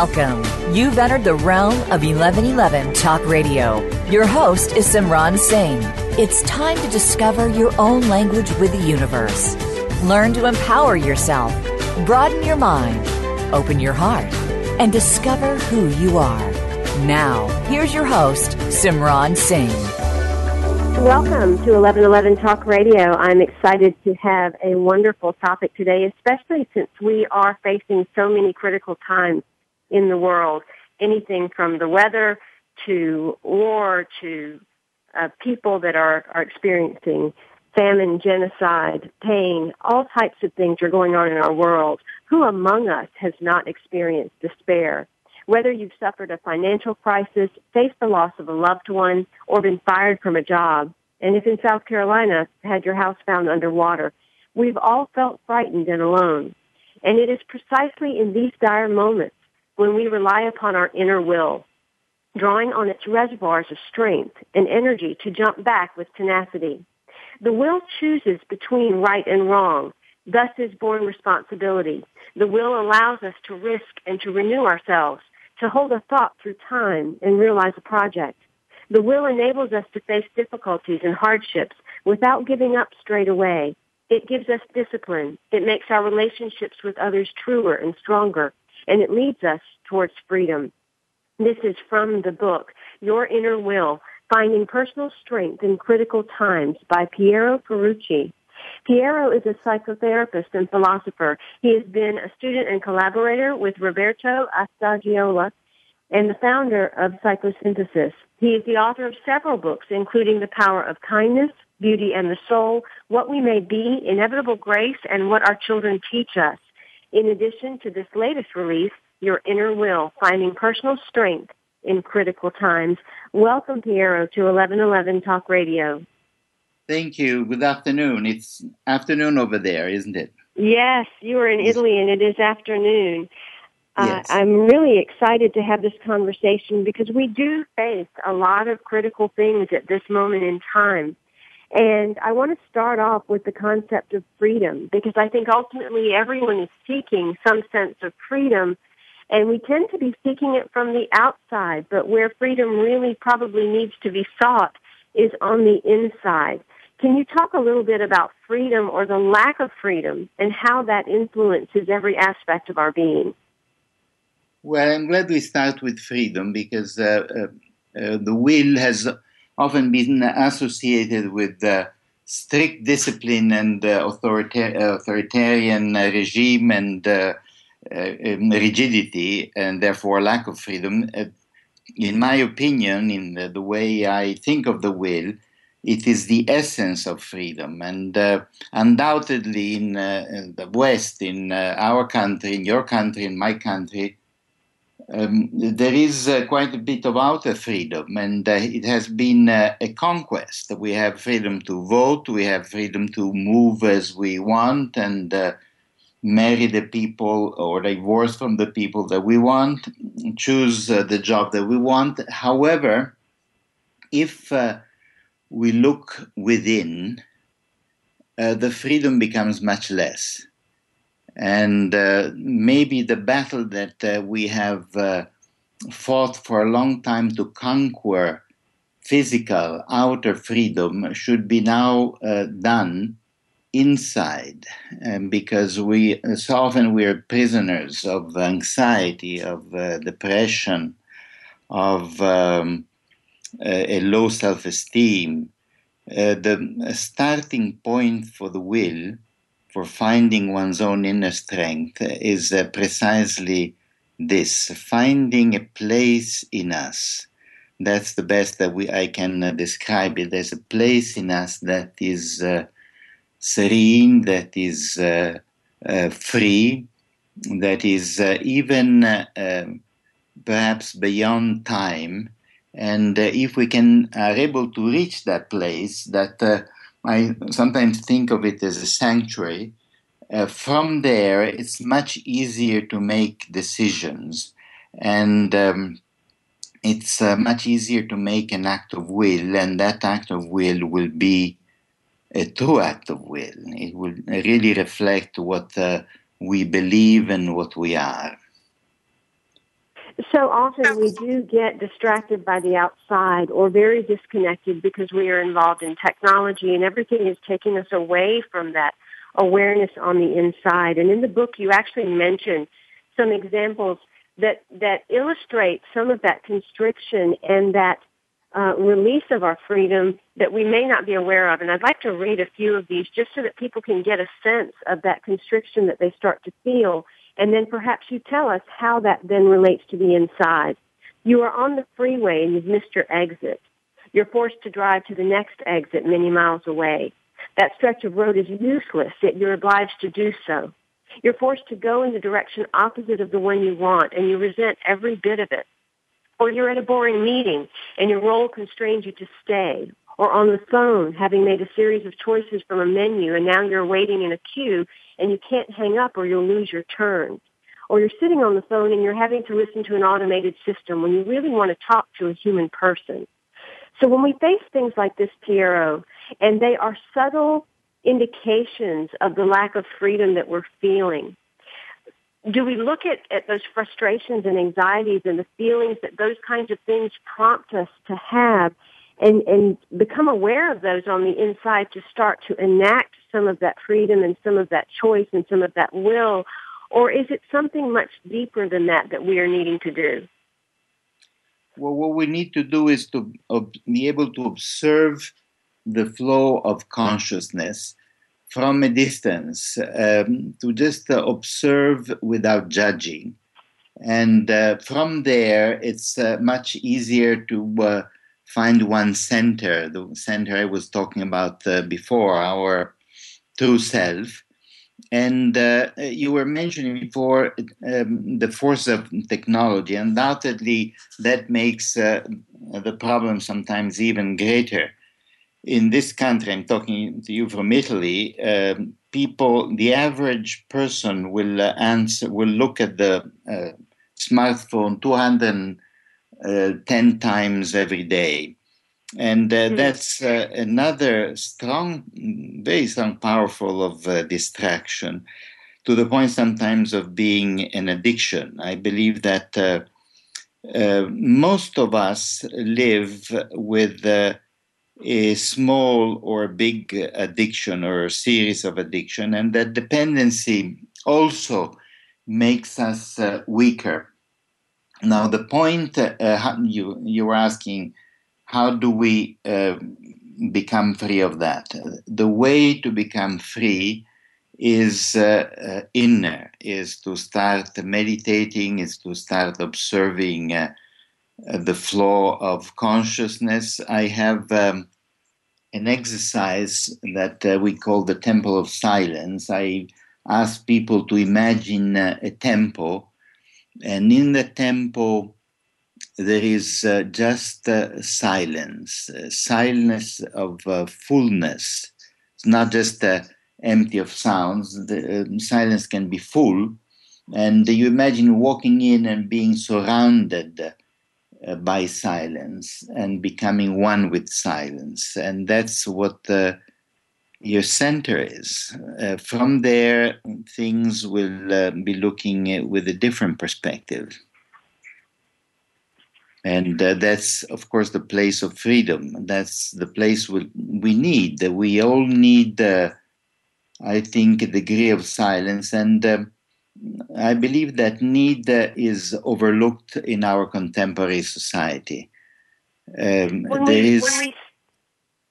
Welcome. You've entered the realm of 1111 Talk Radio. Your host is Simran Singh. It's time to discover your own language with the universe. Learn to empower yourself, broaden your mind, open your heart, and discover who you are. Now, here's your host, Simran Singh. Welcome to 1111 Talk Radio. I'm excited to have a wonderful topic today, especially since we are facing so many critical times in the world. Anything from the weather to war to uh, people that are, are experiencing famine, genocide, pain, all types of things are going on in our world. Who among us has not experienced despair? Whether you've suffered a financial crisis, faced the loss of a loved one, or been fired from a job, and if in South Carolina had your house found underwater, we've all felt frightened and alone. And it is precisely in these dire moments when we rely upon our inner will, drawing on its reservoirs of strength and energy to jump back with tenacity. The will chooses between right and wrong. Thus is born responsibility. The will allows us to risk and to renew ourselves, to hold a thought through time and realize a project. The will enables us to face difficulties and hardships without giving up straight away. It gives us discipline. It makes our relationships with others truer and stronger and it leads us towards freedom. This is from the book, Your Inner Will, Finding Personal Strength in Critical Times by Piero Ferrucci. Piero is a psychotherapist and philosopher. He has been a student and collaborator with Roberto Assagioli and the founder of Psychosynthesis. He is the author of several books, including The Power of Kindness, Beauty and the Soul, What We May Be, Inevitable Grace, and What Our Children Teach Us. In addition to this latest release, Your Inner Will, Finding Personal Strength in Critical Times. Welcome, Piero, to 1111 Talk Radio. Thank you. Good afternoon. It's afternoon over there, isn't it? Yes, you are in Yes. Italy and it is afternoon. Uh, Yes. I'm really excited to have this conversation because we do face a lot of critical things at this moment in time. And I want to start off with the concept of freedom because I think ultimately everyone is seeking some sense of freedom and we tend to be seeking it from the outside, but where freedom really probably needs to be sought is on the inside. Can you talk a little bit about freedom or the lack of freedom and how that influences every aspect of our being? Well, I'm glad we start with freedom because uh, uh, uh, the will has often been associated with strict discipline and authorita- authoritarian regime and uh, uh, um, rigidity, and therefore lack of freedom. Uh, in my opinion, in the, the way I think of the will, it is the essence of freedom. And uh, undoubtedly, in, uh, in the West, in uh, our country, in your country, in my country, um, there is uh, quite a bit of outer freedom, and uh, it has been uh, a conquest. We have freedom to vote, we have freedom to move as we want, and uh, marry the people or divorce from the people that we want, choose uh, the job that we want. However, if uh, we look within, the freedom becomes much less. And uh, maybe the battle that uh, we have uh, fought for a long time to conquer physical outer freedom should be now uh, done inside. Because we so often we're prisoners of anxiety of uh, depression of um, a, a low self-esteem. Uh, the starting point for the will for finding one's own inner strength is uh, precisely this finding a place in us. That's the best that we i can uh, describe it. There's a place in us that is uh, serene that is uh, uh, free that is uh, even um, perhaps beyond time. And if we can are able to reach that place that I sometimes think of it as a sanctuary. Uh, from there, it's much easier to make decisions, and um, it's uh, much easier to make an act of will, and that act of will will be a true act of will. It will really reflect what uh, we believe and what we are. So often we do get distracted by the outside or very disconnected because we are involved in technology and everything is taking us away from that awareness on the inside. And in the book, you actually mention some examples that, that illustrate some of that constriction and that uh, release of our freedom that we may not be aware of. And I'd like to read a few of these just so that people can get a sense of that constriction that they start to feel. And then perhaps you tell us how that then relates to the inside. You are on the freeway and you've missed your exit. You're forced to drive to the next exit many miles away. That stretch of road is useless, yet you're obliged to do so. You're forced to go in the direction opposite of the one you want, and you resent every bit of it. Or you're at a boring meeting, and your role constrains you to stay. Or on the phone, having made a series of choices from a menu, and now you're waiting in a queue, and you can't hang up or you'll lose your turn. Or you're sitting on the phone and you're having to listen to an automated system when you really want to talk to a human person. So when we face things like this, Piero, and they are subtle indications of the lack of freedom that we're feeling. Do we look at, at those frustrations and anxieties and the feelings that those kinds of things prompt us to have and, and become aware of those on the inside to start to enact some of that freedom and some of that choice and some of that will? Or is it something much deeper than that that we are needing to do? Well, what we need to do is to be able to observe the flow of consciousness from a distance, um, to just uh, observe without judging. And uh, from there, it's uh, much easier to uh, find one center, the center I was talking about uh, before, our true self. And uh, you were mentioning before um, the force of technology. Undoubtedly, that makes uh, the problem sometimes even greater. In this country, I'm talking to you from Italy. Um, people, the average person will uh, answer, will look at the uh, smartphone 200 uh, 10 times every day. And mm-hmm. that's uh, another strong, very strong, powerful of distraction to the point sometimes of being an addiction. I believe that uh, uh, most of us live with uh, a small or big addiction or a series of addiction, and that dependency also makes us weaker. Now, the point uh, you you were asking, how do we uh, become free of that? The way to become free is uh, uh, inner, is to start meditating, is to start observing uh, the flow of consciousness. I have um, an exercise that uh, we call the Temple of Silence. I ask people to imagine uh, a temple, and in the temple, there is uh, just uh, silence, uh, silence of uh, fullness. It's not just empty of sounds. The um, silence can be full, and you imagine walking in and being surrounded uh, by silence and becoming one with silence. And that's what uh, your center is. Uh, from there, things will uh, be looking with a different perspective. And uh, that's, of course, the place of freedom. That's the place we, we need. We all need, uh, I think, a degree of silence. And um, I believe that need is overlooked in our contemporary society. Um, when, we, is... when, we,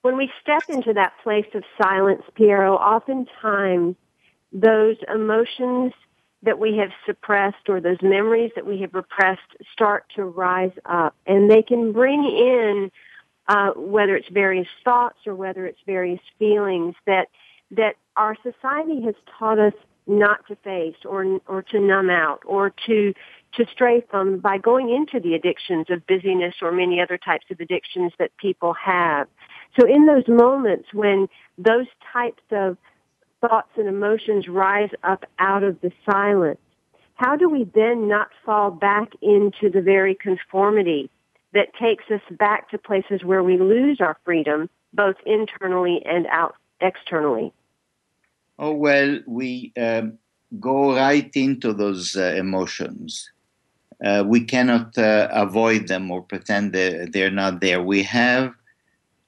when we step into that place of silence, Piero, oftentimes those emotions that we have suppressed or those memories that we have repressed start to rise up and they can bring in uh, whether it's various thoughts or whether it's various feelings that that our society has taught us not to face or or to numb out or to to stray from by going into the addictions of busyness or many other types of addictions that people have. So in those moments when those types of thoughts and emotions rise up out of the silence, how do we then not fall back into the very conformity that takes us back to places where we lose our freedom, both internally and out externally? Oh, well, we um, go right into those uh, emotions. Uh, we cannot uh, avoid them or pretend they're, they're not there. We have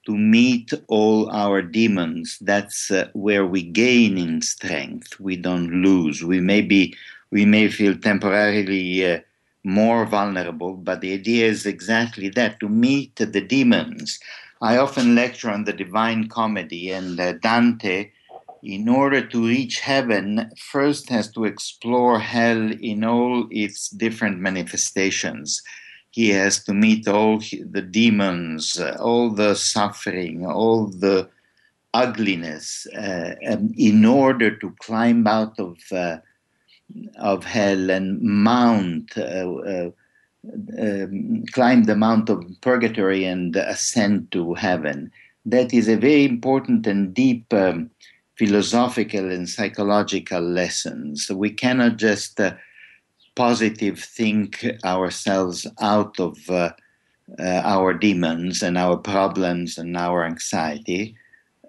to meet all our demons. That's uh, where we gain in strength. We don't lose. We may be, we may feel temporarily uh, more vulnerable, but the idea is exactly that to meet the demons. I often lecture on the Divine Comedy, and uh, Dante, in order to reach heaven, first has to explore hell in all its different manifestations. He has to meet all the demons, uh, all the suffering, all the ugliness, uh, in order to climb out of uh, of hell and mount, uh, uh, um, climb the mount of purgatory and ascend to heaven. That is a very important and deep um, philosophical and psychological lessons. We cannot just uh, positive think ourselves out of uh, uh, our demons and our problems and our anxiety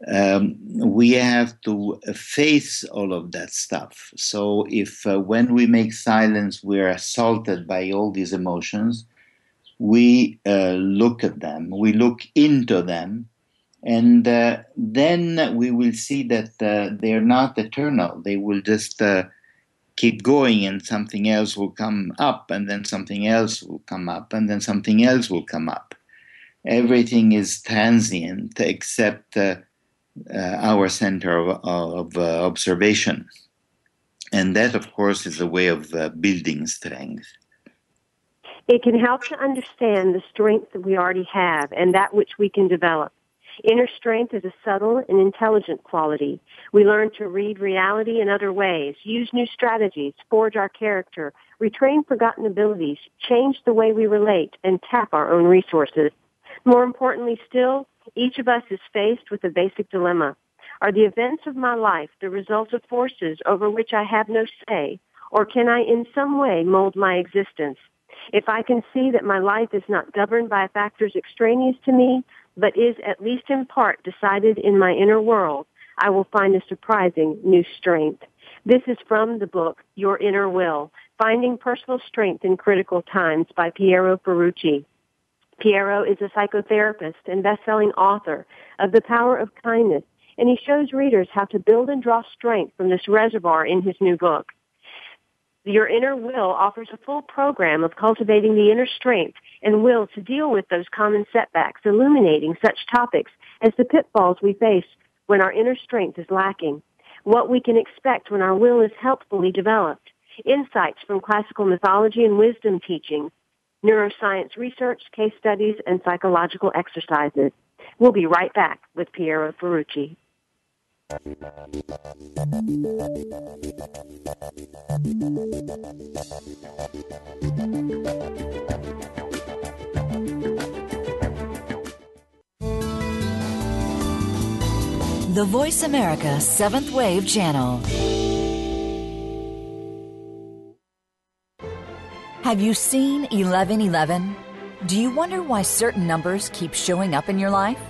um, we have to face all of that stuff. So, if uh, when we make silence, we're assaulted by all these emotions, we uh, look at them, we look into them, and uh, then we will see that uh, they're not eternal. They will just keep going, and something else will come up, and then something else will come up, and then something else will come up. Everything is transient except uh, uh, our center of, of uh, observation. And that, of course, is a way of uh, building strength. It can help to understand the strength that we already have and that which we can develop. Inner strength is a subtle and intelligent quality. We learn to read reality in other ways, use new strategies, forge our character, retrain forgotten abilities, change the way we relate, and tap our own resources. More importantly still, each of us is faced with a basic dilemma. Are the events of my life the result of forces over which I have no say, or can I in some way mold my existence? If I can see that my life is not governed by factors extraneous to me, but is at least in part decided in my inner world, I will find a surprising new strength. This is from the book, Your Inner Will, Finding Personal Strength in Critical Times by Piero Ferrucci. Piero is a psychotherapist and best-selling author of The Power of Kindness, and he shows readers how to build and draw strength from this reservoir in his new book. Your Inner Will offers a full program of cultivating the inner strength and will to deal with those common setbacks, illuminating such topics as the pitfalls we face when our inner strength is lacking, what we can expect when our will is helpfully developed, insights from classical mythology and wisdom teachings, neuroscience research, case studies, and psychological exercises. We'll be right back with Piero Ferrucci. The Voice America Seventh Wave Channel. Have you seen 1111? Do you wonder why certain numbers keep showing up in your life?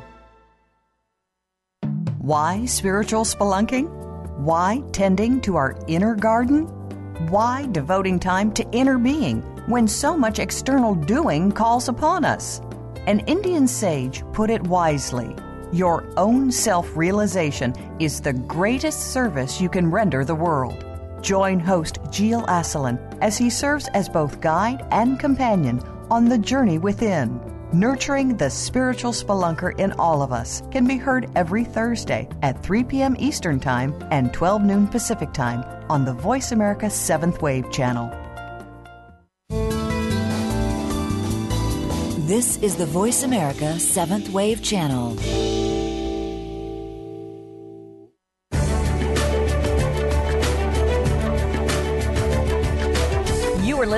Why spiritual spelunking? Why tending to our inner garden? Why devoting time to inner being when so much external doing calls upon us? An Indian sage put it wisely your own self realization is the greatest service you can render the world. Join host Gilles Asselin as he serves as both guide and companion on the journey within. Nurturing the spiritual spelunker in all of us can be heard every Thursday at 3 p.m. Eastern Time and 12 noon Pacific Time on the Voice America 7th Wave channel. This is the Voice America 7th Wave channel.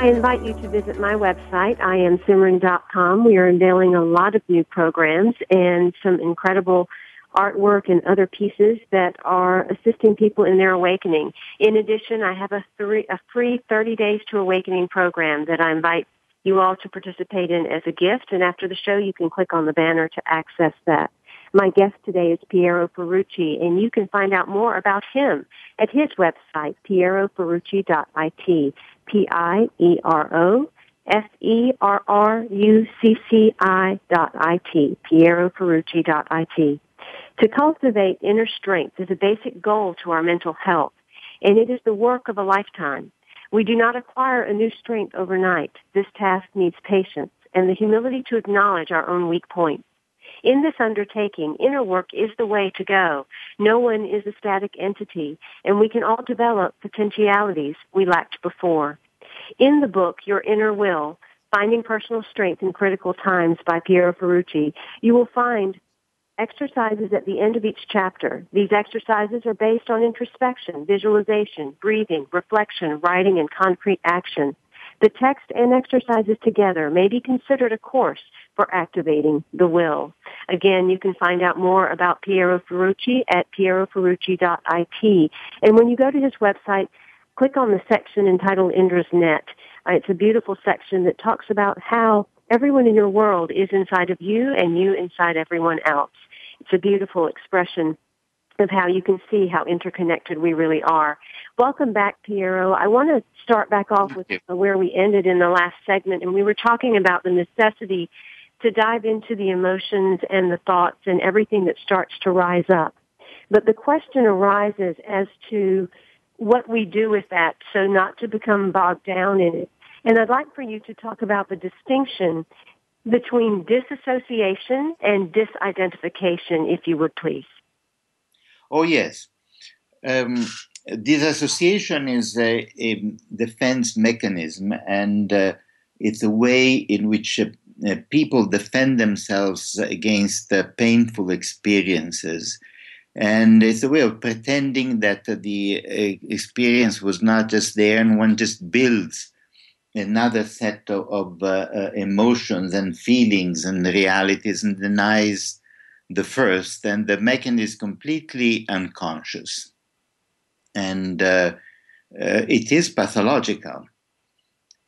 I invite you to visit my website, iamsimran.com. We are unveiling a lot of new programs and some incredible artwork and other pieces that are assisting people in their awakening. In addition, I have a, three, a free 30 Days to Awakening program that I invite you all to participate in as a gift. And after the show, you can click on the banner to access that. My guest today is Piero Ferrucci, and you can find out more about him at his website, pieroferrucci.it, P-I-E-R-O, F-E-R-R-U-C-C-I dot I-T, Piero Ferrucci dot i t. To cultivate inner strength is a basic goal to our mental health, and it is the work of a lifetime. We do not acquire a new strength overnight. This task needs patience and the humility to acknowledge our own weak points. In this undertaking, inner work is the way to go. No one is a static entity, and we can all develop potentialities we lacked before. In the book, Your Inner Will, Finding Personal Strength in Critical Times by Piero Ferrucci, you will find exercises at the end of each chapter. These exercises are based on introspection, visualization, breathing, reflection, writing, and concrete action. The text and exercises together may be considered a course for activating the will. Again, you can find out more about Piero Ferrucci at pieroferrucci.it. And when you go to his website, click on the section entitled Indra's Net. Uh, it's a beautiful section that talks about how everyone in your world is inside of you and you inside everyone else. It's a beautiful expression of how you can see how interconnected we really are. Welcome back, Piero. I want to start back off with where we ended in the last segment, and we were talking about the necessity to dive into the emotions and the thoughts and everything that starts to rise up. But the question arises as to what we do with that so not to become bogged down in it. And I'd like for you to talk about the distinction between disassociation and disidentification, if you would please. Oh, yes. Um, disassociation is a, a, defense mechanism, and uh, it's a way in which uh, people defend themselves against uh, painful experiences. And it's a way of pretending that the uh, experience was not just there, and one just builds another set of, of uh, uh, emotions and feelings and realities and denies the first, and the mechanism is completely unconscious. And it is pathological.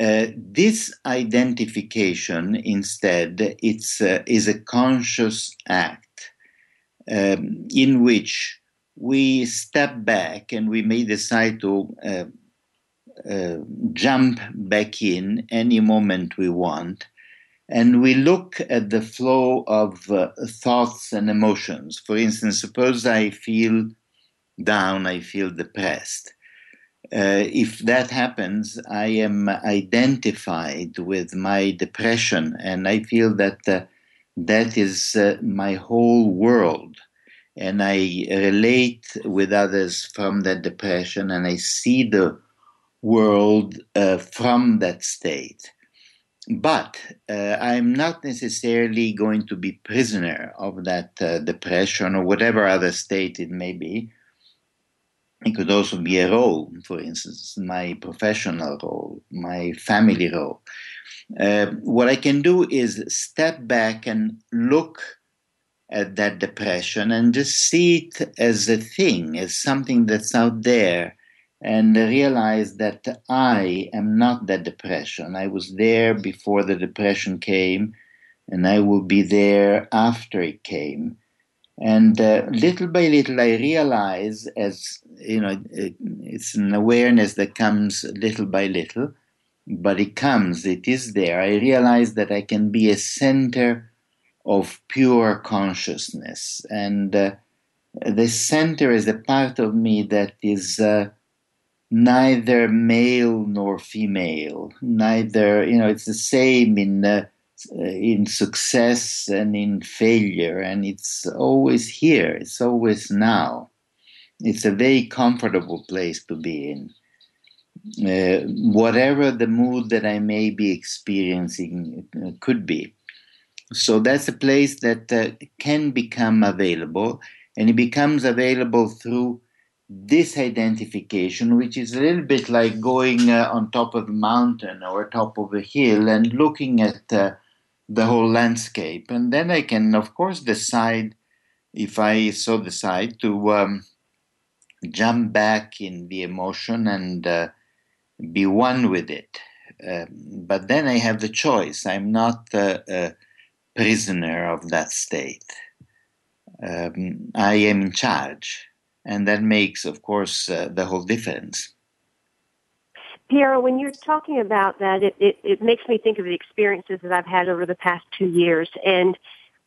Uh, this identification, instead, it's, uh, is a conscious act um, in which we step back and we may decide to uh, jump back in any moment we want. And we look at the flow of uh, thoughts and emotions. For instance, suppose I feel down, I feel depressed. Uh, if that happens, I am identified with my depression, and I feel that uh, that is uh, my whole world. And I relate with others from that depression, and I see the world uh, from that state. But uh, I'm not necessarily going to be prisoner of that uh, depression or whatever other state it may be. It could also be a role, for instance, my professional role, my family role. Uh, what I can do is step back and look at that depression and just see it as a thing, as something that's out there and realize that I am not that depression. I was there before the depression came, and I will be there after it came. And uh, little by little, I realize, as you know, it, it's an awareness that comes little by little, but it comes, it is there. I realize that I can be a center of pure consciousness. And uh, the center is a part of me that is uh, neither male nor female, neither, you know, it's the same in. Uh, in success and in failure, and it's always here, it's always now. It's a very comfortable place to be in. Uh, whatever the mood that I may be experiencing uh, could be. So that's a place that uh, can become available, and it becomes available through disidentification, which is a little bit like going uh, on top of a mountain or top of a hill and looking at uh, the whole landscape. And then I can, of course, decide if I so decide to um, jump back in the emotion and uh, be one with it. Um, but then I have the choice. I'm not a prisoner of that state. Um, I am in charge. And that makes, of course, uh, the whole difference. Piero, when you're talking about that, it, it, it makes me think of the experiences that I've had over the past two years. And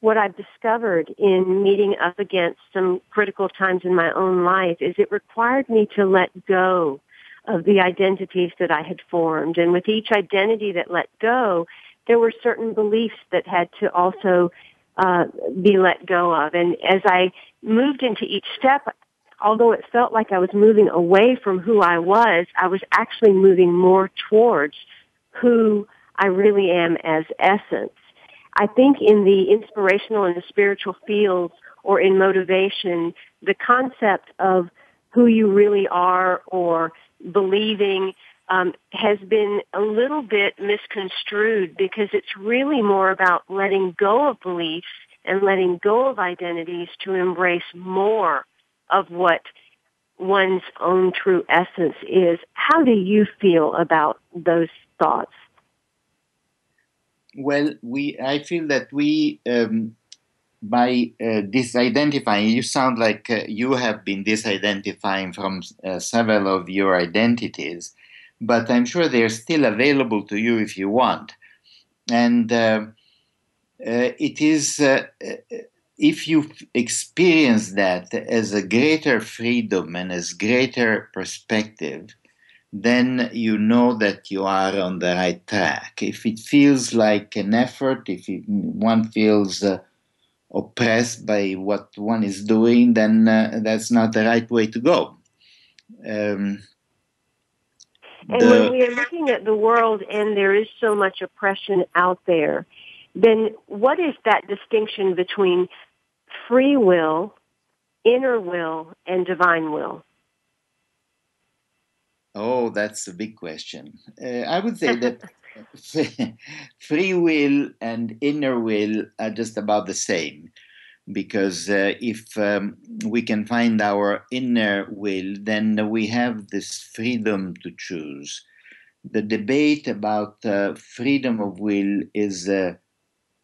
what I've discovered in meeting up against some critical times in my own life is it required me to let go of the identities that I had formed. And with each identity that let go, there were certain beliefs that had to also uh, be let go of. And as I moved into each step, although it felt like I was moving away from who I was, I was actually moving more towards who I really am as essence. I think in the inspirational and the spiritual fields or in motivation, the concept of who you really are or believing um, has been a little bit misconstrued because it's really more about letting go of beliefs and letting go of identities to embrace more of what one's own true essence is. How do you feel about those thoughts? Well, we I feel that we um, by uh, disidentifying, you sound like uh, you have been disidentifying from uh, several of your identities, but I'm sure they're still available to you if you want. And uh, uh, it is uh, if you experience that as a greater freedom and as greater perspective, then you know that you are on the right track. If it feels like an effort, if it, one feels uh, oppressed by what one is doing, then uh, that's not the right way to go. Um, and the, when we are looking at the world and there is so much oppression out there, then what is that distinction between free will, inner will, and divine will? Oh, that's a big question. Uh, I would say that free will and inner will are just about the same. Because uh, if um, we can find our inner will, then we have this freedom to choose. The debate about uh, freedom of will is uh,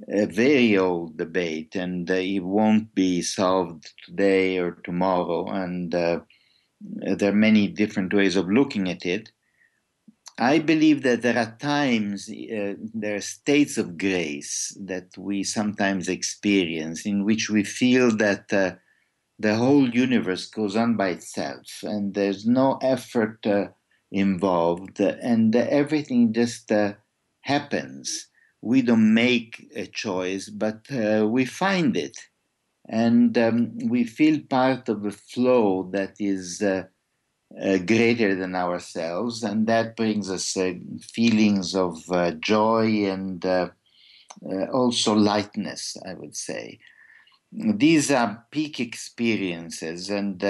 a very old debate, and uh, it won't be solved today or tomorrow. And uh, there are many different ways of looking at it. I believe that there are times, uh, there are states of grace that we sometimes experience in which we feel that uh, the whole universe goes on by itself and there's no effort uh, involved and everything just uh, happens we don't make a choice, but uh, we find it. And um, we feel part of a flow that is uh, uh, greater than ourselves, and that brings us uh, feelings of uh, joy and uh, also lightness, I would say. These are peak experiences, and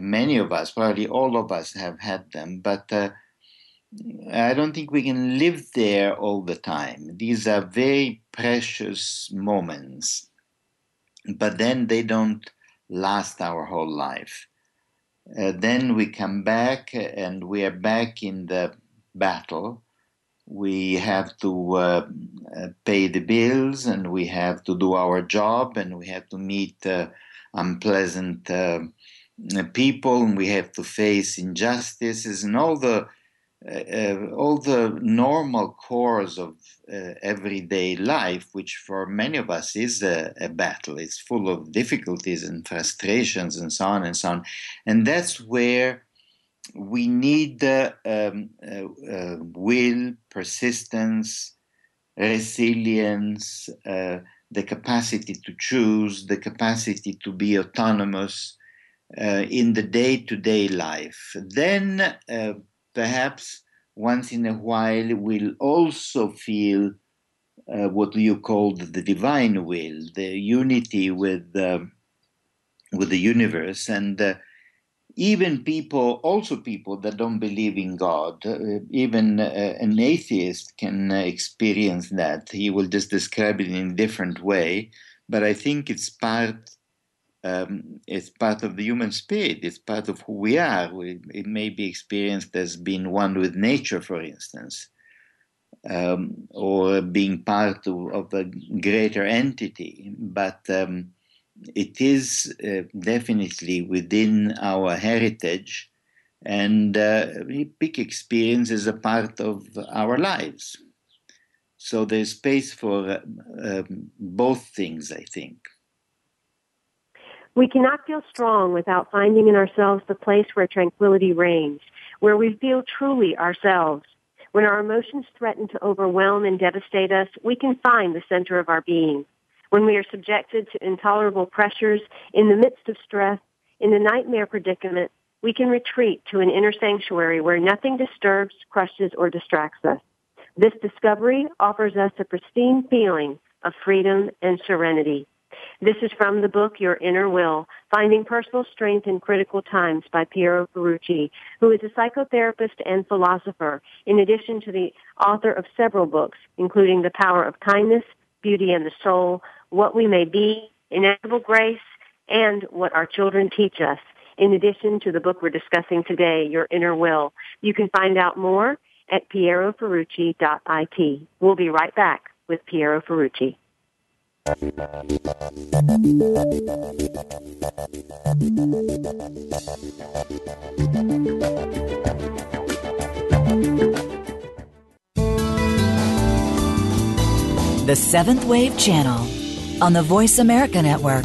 many of us, probably all of us, have had them, but I don't think we can live there all the time. These are very precious moments, but then they don't last our whole life. Uh, then we come back and we are back in the battle. We have to uh, uh, pay the bills and we have to do our job and we have to meet uh, unpleasant uh, people, and we have to face injustices and all the uh, uh, all the normal cores of uh, everyday life, which for many of us is a, a, battle. It's full of difficulties and frustrations and so on and so on. And that's where we need uh, um, uh, will, persistence, resilience, the capacity to choose, the capacity to be autonomous in the day to day life. Then perhaps once in a while we'll also feel uh, what you called the divine will, the unity with uh, with the universe, and uh, even people, also people that don't believe in God, uh, even uh, an atheist can uh, experience that. He will just describe it in a different way, but I think it's part um, it's part of the human spirit. It's part of who we are. We, it may be experienced as being one with nature, for instance, um, or being part of, of, a greater entity. But um, it is uh, definitely within our heritage, and uh, peak experience is a part of our lives. So there's space for uh, both things, I think. We cannot feel strong without finding in ourselves the place where tranquility reigns, where we feel truly ourselves. When our emotions threaten to overwhelm and devastate us, we can find the center of our being. When we are subjected to intolerable pressures, in the midst of stress, in the nightmare predicament, we can retreat to an inner sanctuary where nothing disturbs, crushes, or distracts us. This discovery offers us a pristine feeling of freedom and serenity. This is from the book Your Inner Will, Finding Personal Strength in Critical Times by Piero Ferrucci, who is a psychotherapist and philosopher, in addition to the author of several books, including The Power of Kindness, Beauty and the Soul, What We May Be, Ineffable Grace, and What Our Children Teach Us. In addition to the book we're discussing today, Your Inner Will. You can find out more at pieroferrucci.it. We'll be right back with Piero Ferrucci. The Seventh Wave Channel on the Voice America Network.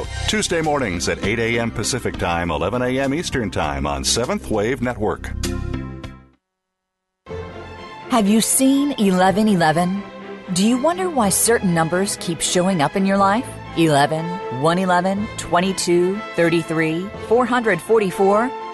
Tuesday mornings at 8 a.m. Pacific Time, 11 a.m. Eastern Time on Seventh Wave Network. Have you seen 1111? Do you wonder why certain numbers keep showing up in your life? 11, 111, 22, 33, 444?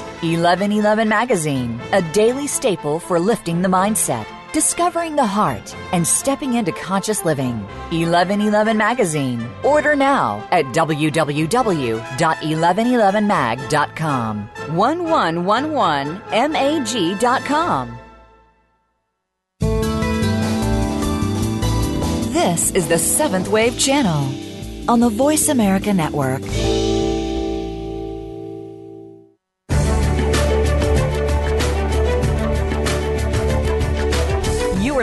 1111 Magazine, a daily staple for lifting the mindset, discovering the heart, and stepping into conscious living. 1111 Magazine. Order now at www.1111mag.com. 1111mag.com. This is the Seventh Wave Channel on the Voice America Network.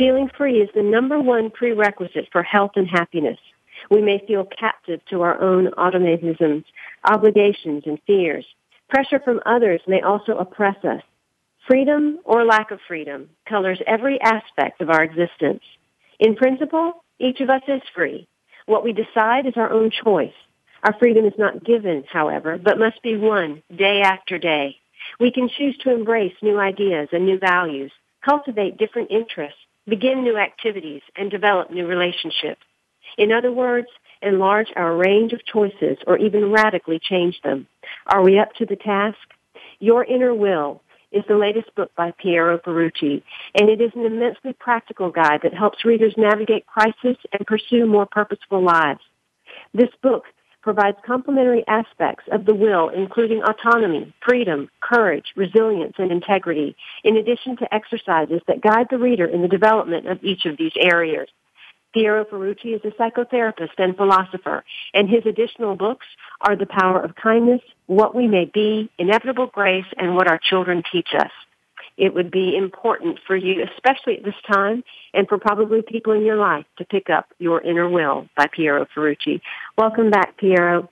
Feeling free is the number one prerequisite for health and happiness. We may feel captive to our own automatisms, obligations, and fears. Pressure from others may also oppress us. Freedom or lack of freedom colors every aspect of our existence. In principle, each of us is free. What we decide is our own choice. Our freedom is not given, however, but must be won day after day. We can choose to embrace new ideas and new values, cultivate different interests, begin new activities, and develop new relationships. In other words, enlarge our range of choices or even radically change them. Are we up to the task? Your Inner Will is the latest book by Piero Ferrucci, and it is an immensely practical guide that helps readers navigate crisis and pursue more purposeful lives. This book provides complementary aspects of the will, including autonomy, freedom, courage, resilience, and integrity, in addition to exercises that guide the reader in the development of each of these areas. Piero Ferrucci is a psychotherapist and philosopher, and his additional books are The Power of Kindness, What We May Be, Inevitable Grace, and What Our Children Teach Us. It would be important for you, especially at this time, and for probably people in your life, to pick up Your Inner Will by Piero Ferrucci. Welcome back, Piero.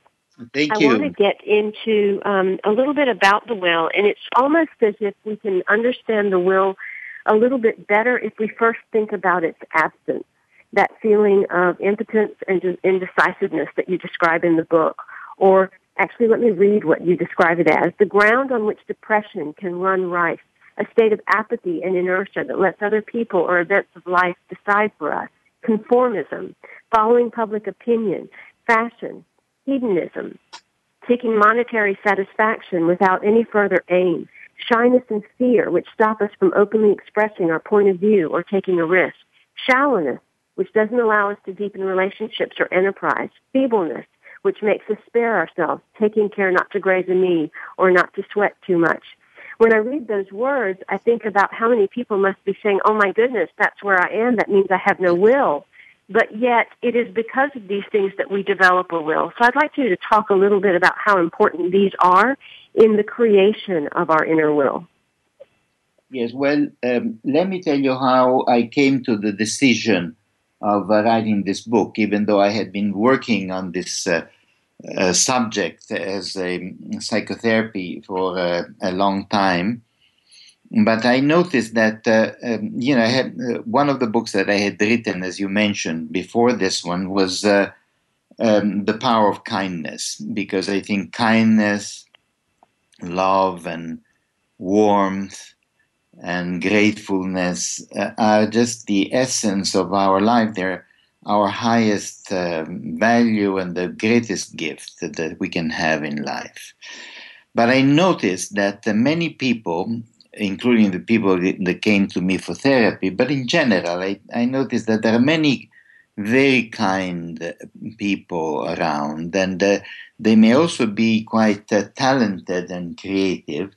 Thank I you. I want to get into um, a little bit about the will, and it's almost as if we can understand the will a little bit better if we first think about its absence that feeling of impotence and indecisiveness that you describe in the book. Or actually, let me read what you describe it as. The ground on which depression can run rife, a state of apathy and inertia that lets other people or events of life decide for us. Conformism, following public opinion, fashion, hedonism, seeking monetary satisfaction without any further aim, shyness and fear, which stop us from openly expressing our point of view or taking a risk, shallowness, which doesn't allow us to deepen relationships or enterprise, feebleness, which makes us spare ourselves, taking care not to graze a knee or not to sweat too much. When I read those words, I think about how many people must be saying, oh my goodness, that's where I am. That means I have no will. But yet, it is because of these things that we develop a will. So I'd like you to talk a little bit about how important these are in the creation of our inner will. Yes, well, um, let me tell you how I came to the decision of uh, writing this book, even though I had been working on this uh, uh, subject as a psychotherapy for uh, a long time. But I noticed that, uh, um, you know, I had uh, one of the books that I had written, as you mentioned before this one, was um, The Power of Kindness, because I think kindness, love, and warmth and gratefulness uh, are just the essence of our life. They're our highest um, value and the greatest gift that, we can have in life. But I noticed that uh, many people, including the people that came to me for therapy, but in general, I, I noticed that there are many very kind people around, and uh, they may also be quite uh, talented and creative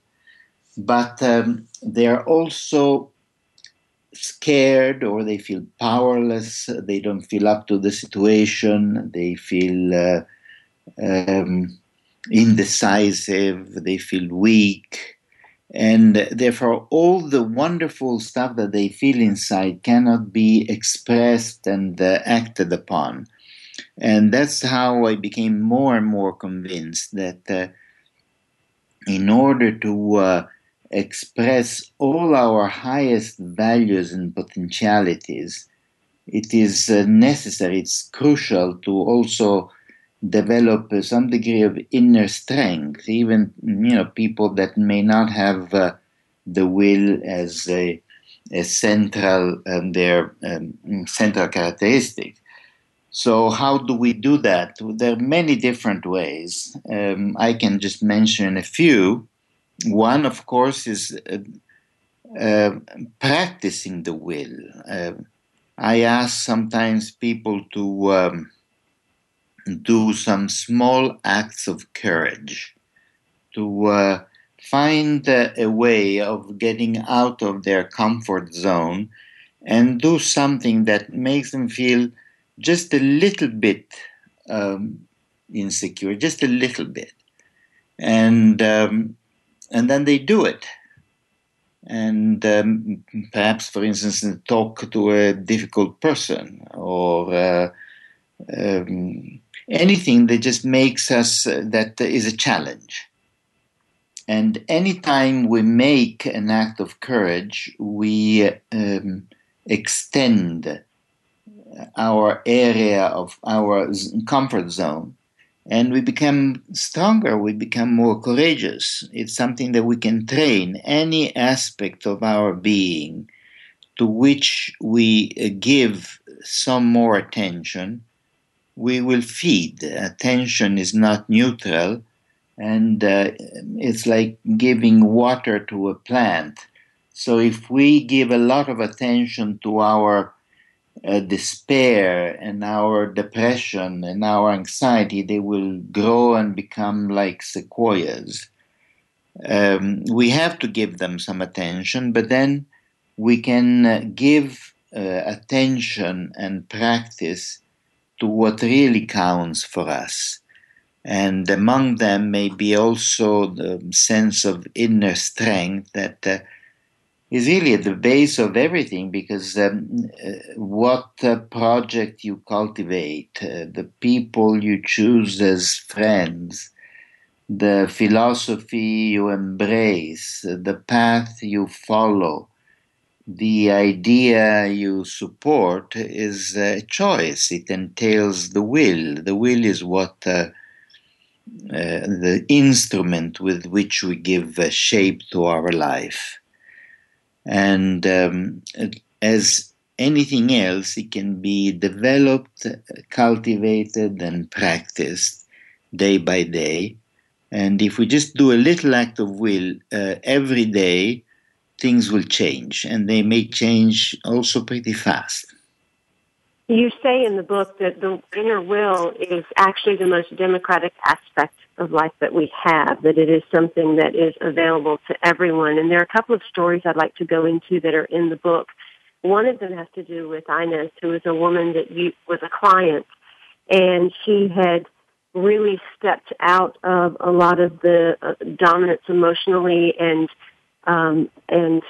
but um, they're also scared or they feel powerless. They don't feel up to the situation. They feel uh, um, indecisive. They feel weak. And therefore, all the wonderful stuff that they feel inside cannot be expressed and uh, acted upon. And that's how I became more and more convinced that uh, in order to uh, express all our highest values and potentialities, it is uh, necessary, it's crucial to also develop uh, some degree of inner strength, even you know people that may not have uh, the will as a, a central um, their um, central characteristic. So how do we do that? There are many different ways. Um, I can just mention a few. One, of course, is uh, uh, practicing the will. Uh, I ask sometimes people to um, do some small acts of courage, to uh, find a way of getting out of their comfort zone and do something that makes them feel just a little bit um, insecure, just a little bit, and um, and then they do it, and um, perhaps, for instance, talk to a difficult person or uh, um, anything that just makes us uh, that is a challenge. And anytime we make an act of courage, we um, extend our area of our comfort zone and we become stronger, we become more courageous. It's something that we can train any aspect of our being to which we uh, give some more attention. We will feed. Attention is not neutral, and uh, it's like giving water to a plant. So, if we give a lot of attention to our uh, despair and our depression and our anxiety, they will grow and become like sequoias. Um, we have to give them some attention, but then we can uh, give uh, attention and practice to what really counts for us. And among them may be also the sense of inner strength that uh, is really at the base of everything because um, uh, what uh, project you cultivate, uh, the people you choose as friends, the philosophy you embrace, the path you follow, the idea you support is a choice. It entails the will. The will is what uh, uh, the instrument with which we give uh, shape to our life. And um, as anything else, it can be developed, cultivated, and practiced day by day. And if we just do a little act of will uh, every day, things will change, and they may change also pretty fast. You say in the book that the inner will is actually the most democratic aspect of life that we have, that it is something that is available to everyone. And there are a couple of stories I'd like to go into that are in the book. One of them has to do with Inez, who is a woman that was a client, and she had really stepped out of a lot of the uh, dominance emotionally and um, and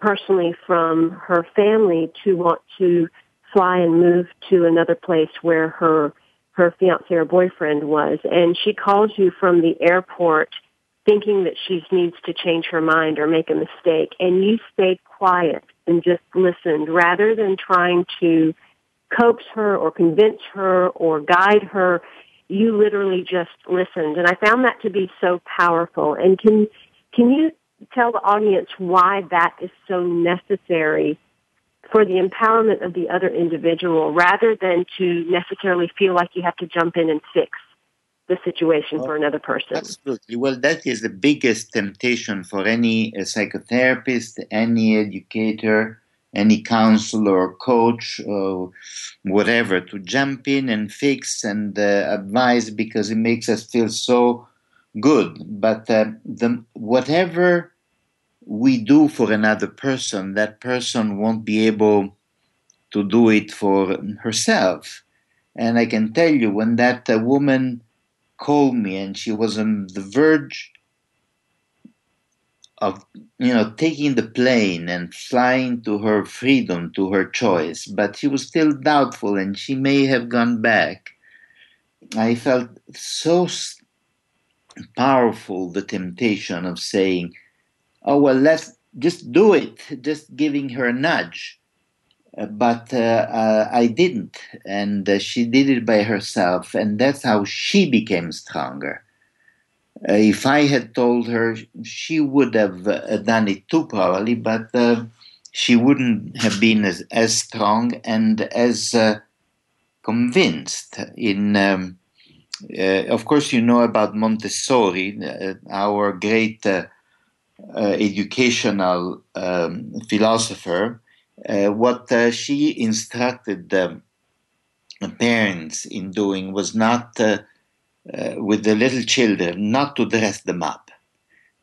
personally from her family to want to fly and move to another place where her her fiance or boyfriend was. And she calls you from the airport thinking that she needs to change her mind or make a mistake. And you stayed quiet and just listened rather than trying to coax her or convince her or guide her. You literally just listened. And I found that to be so powerful. And can, can you tell the audience why that is so necessary for the empowerment of the other individual rather than to necessarily feel like you have to jump in and fix the situation for another person. Absolutely. Well, that is the biggest temptation for any uh, psychotherapist, any educator, any counselor coach or whatever to jump in and fix and uh, advise because it makes us feel so good. But uh, the, whatever we do for another person, that person won't be able to do it for herself. And I can tell you, when that uh, woman called me and she was on the verge of, you know, taking the plane and flying to her freedom, to her choice, but she was still doubtful and she may have gone back. I felt so powerful the temptation of saying, oh well let's just do it just giving her a nudge uh, but uh, uh, I didn't, and uh, she did it by herself, and that's how she became stronger. Uh, if I had told her, she would have uh, done it too, probably, but she wouldn't have been as, as strong and as convinced. In, um, of course, you know about Montessori, our great educational um, philosopher, uh, what uh, she instructed the parents in doing was not with the little children not to dress them up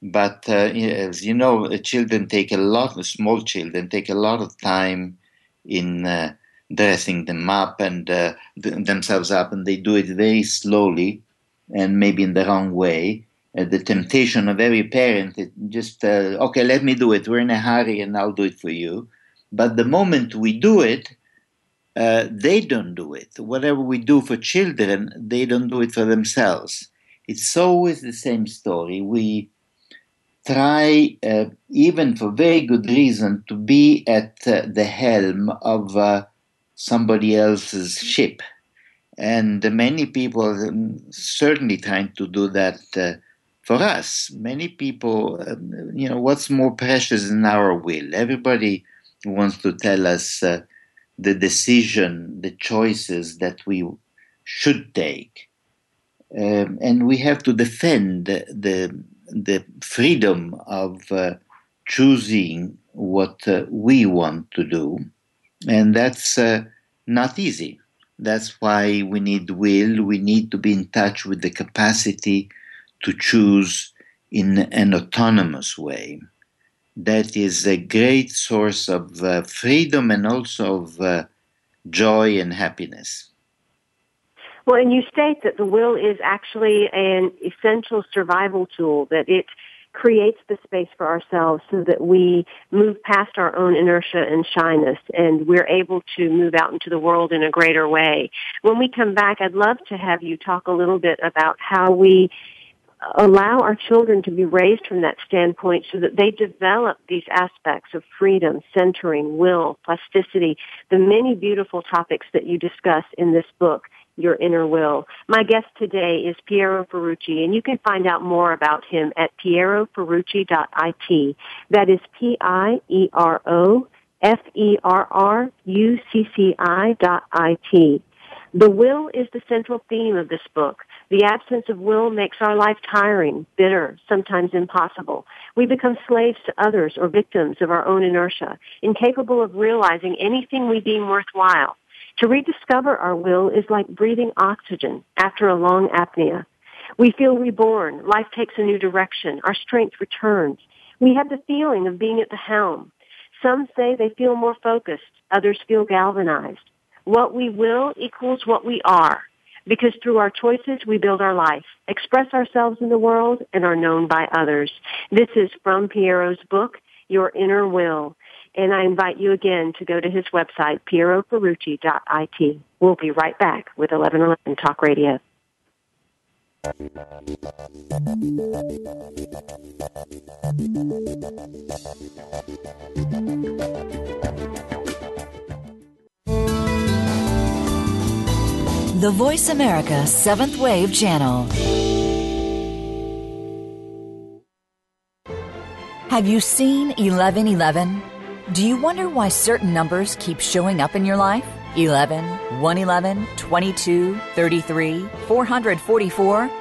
but uh, as you know, children take a lot. Small children take a lot of time in uh, dressing them up and uh, th- themselves up, and they do it very slowly and maybe in the wrong way. Uh, the temptation of every parent is just, uh, okay, let me do it. We're in a hurry and I'll do it for you. But the moment we do it, uh, they don't do it. Whatever we do for children, they don't do it for themselves. It's always the same story. We try, uh, even for very good reason, to be at uh, the helm of uh, somebody else's ship. And many people um, certainly trying to do that for us. Many people, um, you know, what's more precious than our will? Everybody wants to tell us uh, the decision, the choices that we should take. Um, and we have to defend the, the freedom of uh, choosing what uh, we want to do. And that's uh, not easy. That's why we need will, we need to be in touch with the capacity to choose in an autonomous way. That is a great source of uh, freedom and also of uh, joy and happiness. Well, and you state that the will is actually an essential survival tool, that it creates the space for ourselves so that we move past our own inertia and shyness and we're able to move out into the world in a greater way. When we come back, I'd love to have you talk a little bit about how we allow our children to be raised from that standpoint so that they develop these aspects of freedom, centering, will, plasticity, the many beautiful topics that you discuss in this book your inner will. My guest today is Piero Ferrucci, and you can find out more about him at pieroferrucci.it. That is P-I-E-R-O F-E-R-R-U-C-C-I dot I-T. The will is the central theme of this book. The absence of will makes our life tiring, bitter, sometimes impossible. We become slaves to others or victims of our own inertia, incapable of realizing anything we deem worthwhile. To rediscover our will is like breathing oxygen after a long apnea. We feel reborn. Life takes a new direction. Our strength returns. We have the feeling of being at the helm. Some say they feel more focused. Others feel galvanized. What we will equals what we are because through our choices we build our life, express ourselves in the world, and are known by others. This is from Piero's book, Your Inner Will. And I invite you again to go to his website, pieroferrucci.it. We'll be right back with 1111 Talk Radio. The Voice America Seventh Wave Channel. Have you seen 1111? Do you wonder why certain numbers keep showing up in your life? 11, 111, 22, 33, 444?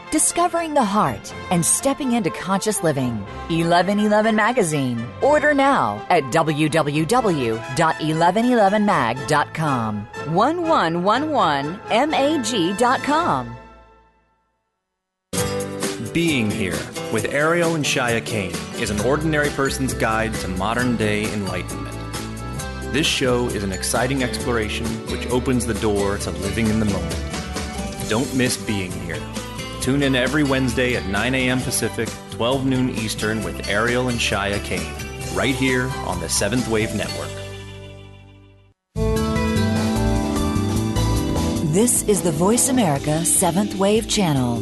discovering the heart, and stepping into conscious living. 1111 Magazine. Order now at www.1111mag.com. 1111mag.com. Being Here with Ariel and Shya Kane is an ordinary person's guide to modern day enlightenment. This show is an exciting exploration which opens the door to living in the moment. Don't miss being here. Tune in every Wednesday at 9 a.m. Pacific, 12 noon Eastern with Ariel and Shya Kane, right here on the Seventh Wave Network. This is the Voice America Seventh Wave Channel.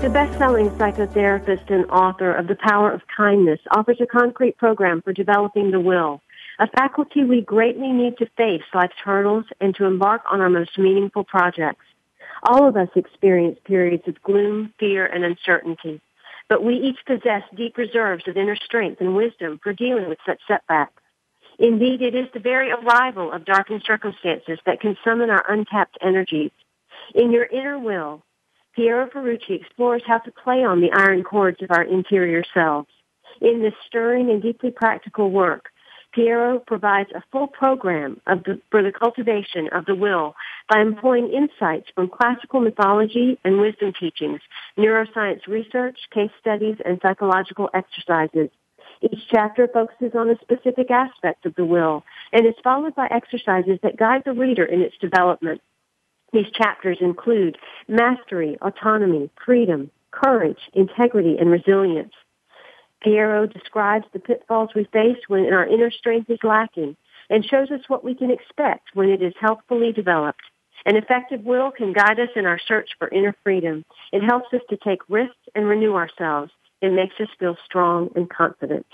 The best-selling psychotherapist and author of The Power of Kindness offers a concrete program for developing the will, a faculty we greatly need to face life's hurdles and to embark on our most meaningful projects. All of us experience periods of gloom, fear, and uncertainty, but we each possess deep reserves of inner strength and wisdom for dealing with such setbacks. Indeed, it is the very arrival of darkened circumstances that can summon our untapped energies. In your inner will, Piero Ferrucci explores how to play on the iron chords of our interior selves. In this stirring and deeply practical work, Piero provides a full program the, for the cultivation of the will by employing insights from classical mythology and wisdom teachings, neuroscience research, case studies, and psychological exercises. Each chapter focuses on a specific aspect of the will and is followed by exercises that guide the reader in its development. These chapters include mastery, autonomy, freedom, courage, integrity, and resilience. Piero describes the pitfalls we face when our inner strength is lacking and shows us what we can expect when it is healthfully developed. An effective will can guide us in our search for inner freedom. It helps us to take risks and renew ourselves. It makes us feel strong and confident.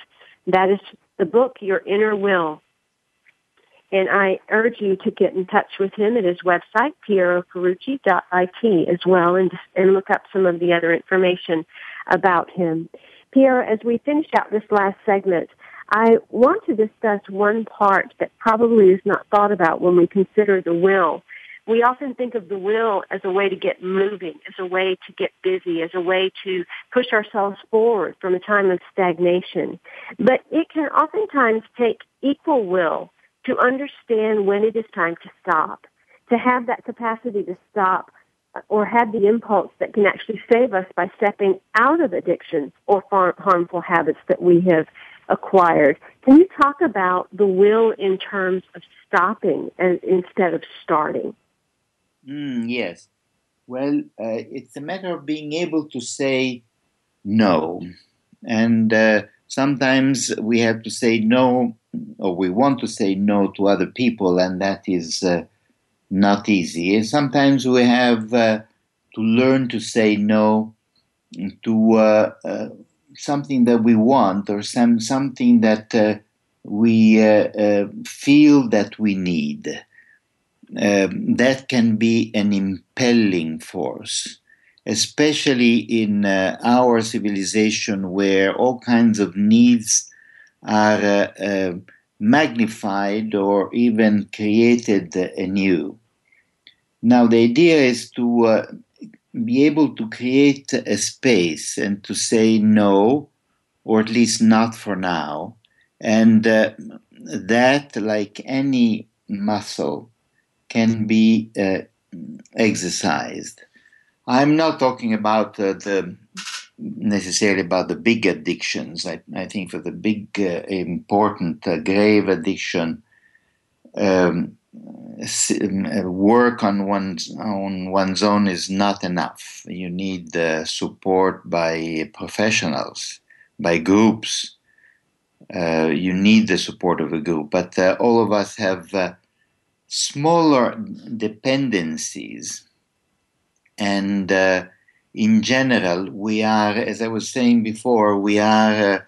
That is the book, Your Inner Will. And I urge you to get in touch with him at his website, pieroferrucci.it as well, and, and look up some of the other information about him. Piero, as we finish out this last segment, I want to discuss one part that probably is not thought about when we consider the will. We often think of the will as a way to get moving, as a way to get busy, as a way to push ourselves forward from a time of stagnation. But it can oftentimes take equal will to understand when it is time to stop, to have that capacity to stop or have the impulse that can actually save us by stepping out of addictions or harmful habits that we have acquired. Can you talk about the will in terms of stopping and, instead of starting? Mm, yes. Well, uh, it's a matter of being able to say no. And uh, sometimes we have to say no, or we want to say no to other people, and that is. Uh, not easy. Sometimes we have uh, to learn to say no to uh, uh, something that we want or some something that uh, we uh, feel that we need. Um, that can be an impelling force, especially in our civilization where all kinds of needs are magnified or even created anew. Now, the idea is to uh, be able to create a space and to say no, or at least not for now. And uh, that, like any muscle, can be uh, exercised. I'm not talking about uh, the necessarily about the big addictions. I, I think for the big, uh, important, uh, grave addiction, um, uh, work on one's on one's own is not enough. You need uh, support by professionals, by groups. Uh, you need the support of a group, but uh, all of us have smaller dependencies, and in general, we are, as I was saying before, we are uh,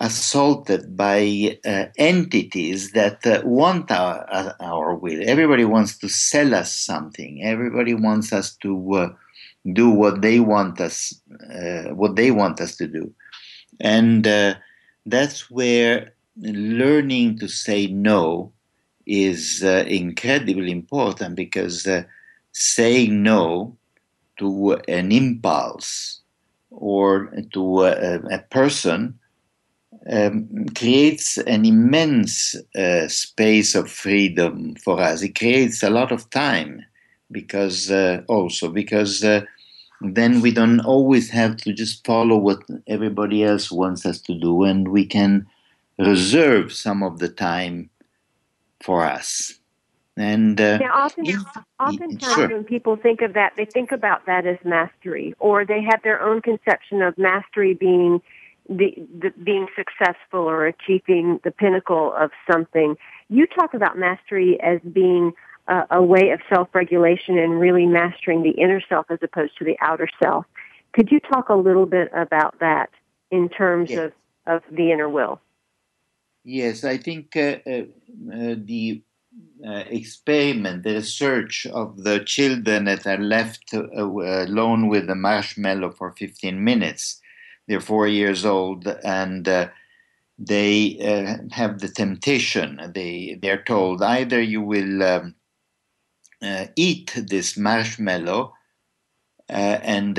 assaulted by uh, entities that uh, want our, uh, our will. Everybody wants to sell us something. Everybody wants us to uh, do what they want us, uh, what they want us to do, and that's where learning to say no is incredibly important because saying no to an impulse or to a, a person um, creates an immense uh, space of freedom for us. It creates a lot of time because uh, also because uh, then we don't always have to just follow what everybody else wants us to do, and we can reserve some of the time for us. And uh, now, often, if, oftentimes sure. when people think of that, they think about that as mastery, or they have their own conception of mastery being the, the being successful or achieving the pinnacle of something. You talk about mastery as being a, a way of self-regulation and really mastering the inner self as opposed to the outer self. Could you talk a little bit about that in terms yes. of, of the inner will? Yes, I think uh, uh, uh the uh, experiment, the research of the children that are left uh, alone with the marshmallow for 15 minutes. They're four years old and uh, they uh, have the temptation. They they're told either you will um, uh, eat this marshmallow uh, and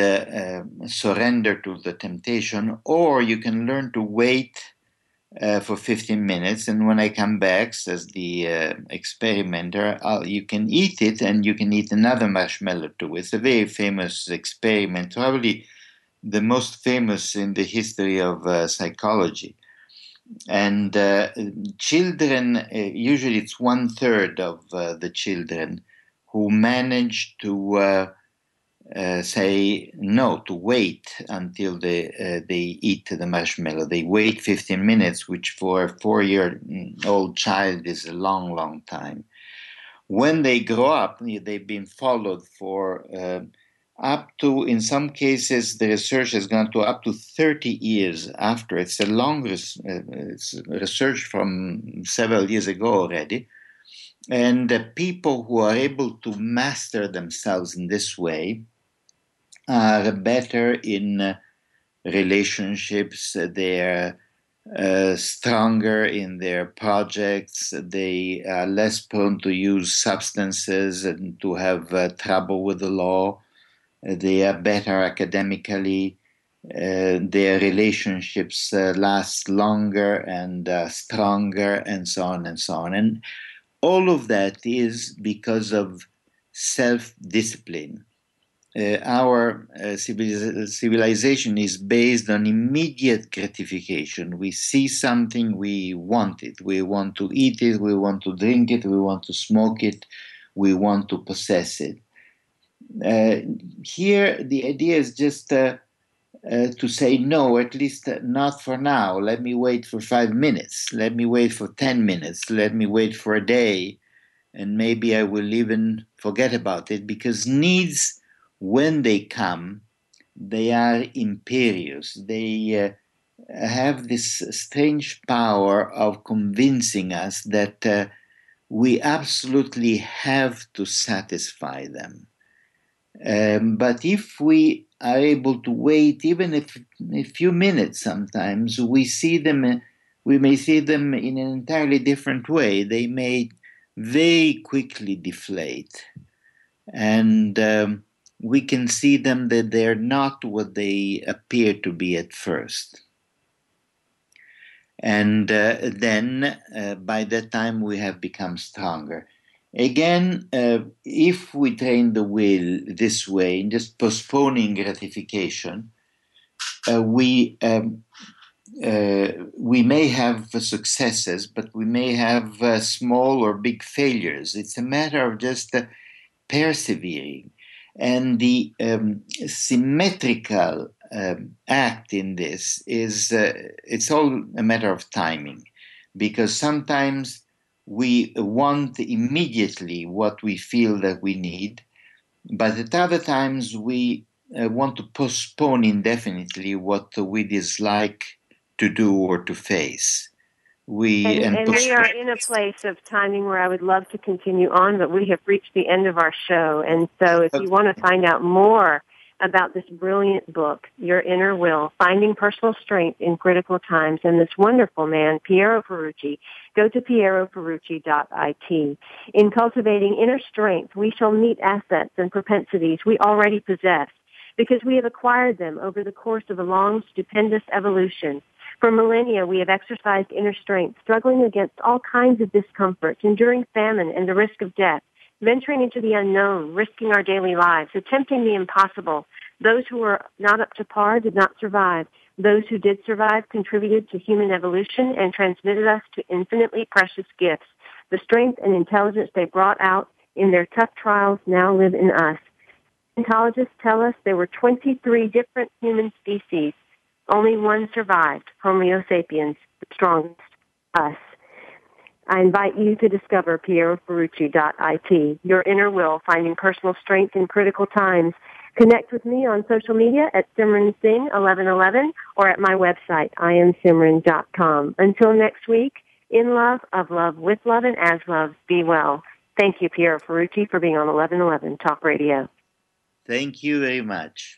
surrender to the temptation, or you can learn to wait uh, for 15 minutes. And when I come back, says the uh, experimenter, I'll, you can eat it and you can eat another marshmallow too. It's a very famous experiment, probably the most famous in the history of uh, psychology. And uh, children, uh, usually it's one third of uh, the children who manage to say no to wait until they uh, they eat the marshmallow. They wait 15 minutes, which for a four-year-old child is a long, long time. When they grow up, they've been followed for uh, up to, in some cases, the research has gone to up to 30 years after. It's a long res- uh, it's research from several years ago already. And the people who are able to master themselves in this way are better in uh, relationships, they're uh, stronger in their projects, they are less prone to use substances and to have uh, trouble with the law, they are better academically. Uh, their relationships uh, last longer and uh, stronger, and so on and so on. And all of that is because of self discipline uh, our uh, civilization is based on immediate gratification. We see something, we want it. We want to eat it, we want to drink it, we want to smoke it, we want to possess it. Uh, here, the idea is just uh, uh, to say no, at least not for now. Let me wait for five minutes. Let me wait for 10 minutes. Let me wait for a day. And maybe I will even forget about it because needs when they come, they are imperious. They uh, have this strange power of convincing us that uh, we absolutely have to satisfy them. Um, but if we are able to wait, even if a few minutes, sometimes we see them. We may see them in an entirely different way. They may very quickly deflate, and um, we can see them that they're not what they appear to be at first. And uh, then uh, by that time we have become stronger. Again, uh, if we train the will this way, in just postponing gratification, uh, we um, uh, we may have successes, but we may have uh, small or big failures. It's a matter of just persevering and the um, symmetrical um, act in this is uh, it's all a matter of timing. Because sometimes we want immediately what we feel that we need, but at other times we uh, want to postpone indefinitely what we dislike to do or to face we and, and, and we are in a place of timing where I would love to continue on, but we have reached the end of our show. And so, if you want to find out more about this brilliant book, Your Inner Will, Finding Personal Strength in Critical Times, and this wonderful man, Piero Ferrucci, go to pieroferrucci.it. In cultivating inner strength, we shall meet assets and propensities we already possess because we have acquired them over the course of a long, stupendous evolution for millennia, we have exercised inner strength, struggling against all kinds of discomforts, enduring famine and the risk of death, venturing into the unknown, risking our daily lives, attempting the impossible. Those who were not up to par did not survive. Those who did survive contributed to human evolution and transmitted us to infinitely precious gifts. The strength and intelligence they brought out in their tough trials now live in us. Paleontologists tell us there were 23 different human species. Only one survived, Homo sapiens, the strongest, us. I invite you to discover pieroferrucci.it, your inner will, finding personal strength in critical times. Connect with me on social media at Simran Singh 1111 or at my website, iamsimran.com. Until next week, in love, of love, with love, and as love, be well. Thank you, Piero Ferrucci, for being on 1111 Talk Radio. Thank you very much.